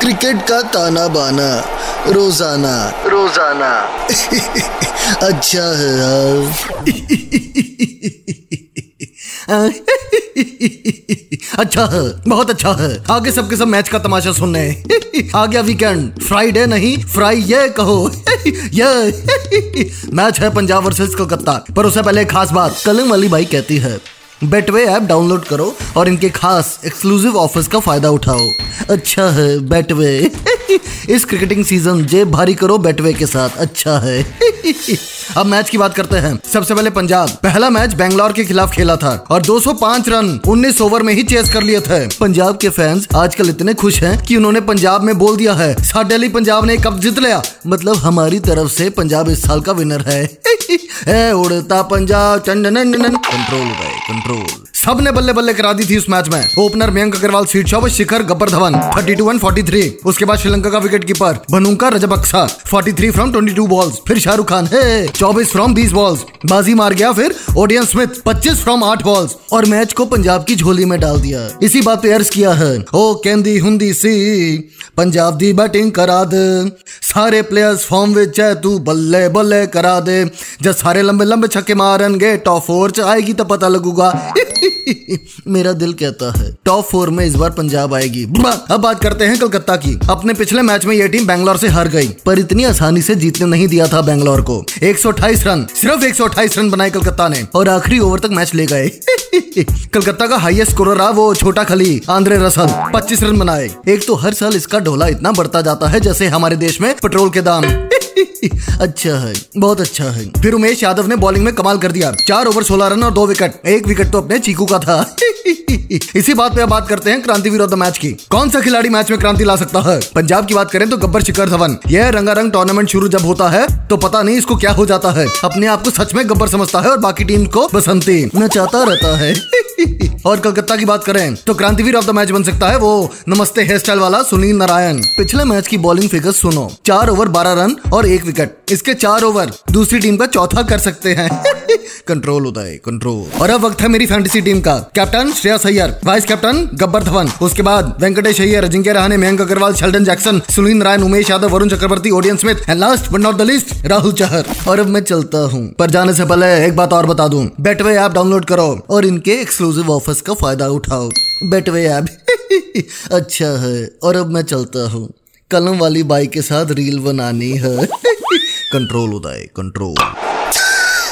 Cricket का ताना बाना रोज़ाना। रोज़ाना। अच्छा है यार। अच्छा है बहुत अच्छा है। आगे सबके सब मैच का तमाशा सुनने आ गया वीकेंड फ्राइडे नहीं फ्राई ये कहो। ये। मैच है पंजाब वर्सेस कोलकाता पर उससे पहले एक खास बात कलम वाली भाई कहती है। बेटवे ऐप डाउनलोड करो और इनके खास एक्सक्लूसिव ऑफर्स का फ़ायदा उठाओ। अच्छा है बेटवे इस क्रिकेटिंग सीज़न जेब भारी करो बैटवे के साथ। अच्छा है। अब मैच की बात करते हैं। सबसे पहले पंजाब। पहला मैच बैंगलोर के खिलाफ खेला था और 205 रन 19 ओवर में ही चेस कर लिए थे। पंजाब के फैंस आजकल इतने खुश हैं कि उन्होंने पंजाब में बोल दिया है साडे अली पंजाब ने कप जीत लिया। मतलब हमारी तरफ़ से पंजाब इस साल का विनर है। ए, उड़ता पंजाब कंट्रोल कंट्रोल सबने बल्ले बल्ले करा दी थी उस मैच में। ओपनर मयंक अग्रवाल शॉप शिखर, गब्बर धवन 32 वन 43 उसके बाद श्रीलंका का wicket keeper Bhanuka Rajapaksa 43 from 22 balls फिर शाहरुख खान, है 24 फ्रॉम 20 बॉल्स बाजी मार गया फिर ओडियन स्मिथ 25 फ्रॉम 8 बॉल्स और मैच को पंजाब की झोली में डाल दिया। इसी बात पे अर्ज़ किया है, ओ कहंदी हुंदी सी, पंजाब दी बैटिंग करा दे। सारे प्लेयर्स फॉर्म विच है, तू बल्ले बल्ले करा दे। जब सारे लंबे लंबे छक्के मारनगे टॉप फोर च आएगी तो पता लगूगा। मेरा दिल कहता है टॉप फोर में इस बार पंजाब आएगी। अब बात करते हैं कलकत्ता की। अपने पिछले मैच में ये टीम बैंगलोर से हार गई, पर इतनी आसानी से जीतने नहीं दिया था बैंगलोर को। 128 रन, सिर्फ़ 128 रन बनाए कलकत्ता ने, और आखिरी ओवर तक मैच ले गए। कलकत्ता का हाईएस्ट स्कोर रहा वो छोटा खली, आंद्रे रसल 25 रन बनाए। एक तो हर साल इसका ढोला इतना बढ़ता जाता है जैसे हमारे देश में पेट्रोल के दाम। अच्छा है, बहुत अच्छा है। फिर उमेश यादव ने बॉलिंग में कमाल कर दिया। चार ओवर सोलह रन और दो विकेट एक विकेट तो अपने चीकू का था। इसी बात पे बात करते हैं क्रांति विरोध मैच की। कौन सा खिलाड़ी मैच में क्रांति ला सकता है? पंजाब की बात करें तो गब्बर शिखर धवन। यह रंगारंग टूर्नामेंट शुरू जब होता है तो पता नहीं इसको क्या हो जाता है। अपने आप को सच में गब्बर समझता है और बाकी टीम को बसंती। नचाता रहता है। और कलकत्ता की बात करें तो क्रांतिवीर ऑफ़ द मैच बन सकता है वो। नमस्ते हेयर स्टाइल वाला सुनील नारायण। पिछले मैच की बॉलिंग फिगर सुनो। चार ओवर बारह रन और एक विकेट इसके चार ओवर दूसरी टीम का चौथा कर सकते हैं। कंट्रोल होता है कंट्रोल और अब वक्त है मेरी फैंटेसी टीम का। Captain Shreyas Iyer vice captain Gabbar Dhawan. उसके बाद Venkatesh Iyer Ajinkya Rahane Mayank Agarwal Sheldon Jackson Sunil Narine, Umesh Yadav, Varun Chakravarthy Odean Smith and last but not the list Rahul Chahar. और अब मैं चलता हूँ। पर जाने से पहले एक बात और बता दूँ। बेटवे ऐप डाउनलोड करो और इनके एक्सक्लूसिव ऑफर्स का फ़ायदा उठाओ। बेटवे ऐप अच्छा है। और अब मैं चलता हूँ। कलम वाली बाइक के साथ रील बनानी है। कंट्रोल होता है कंट्रोल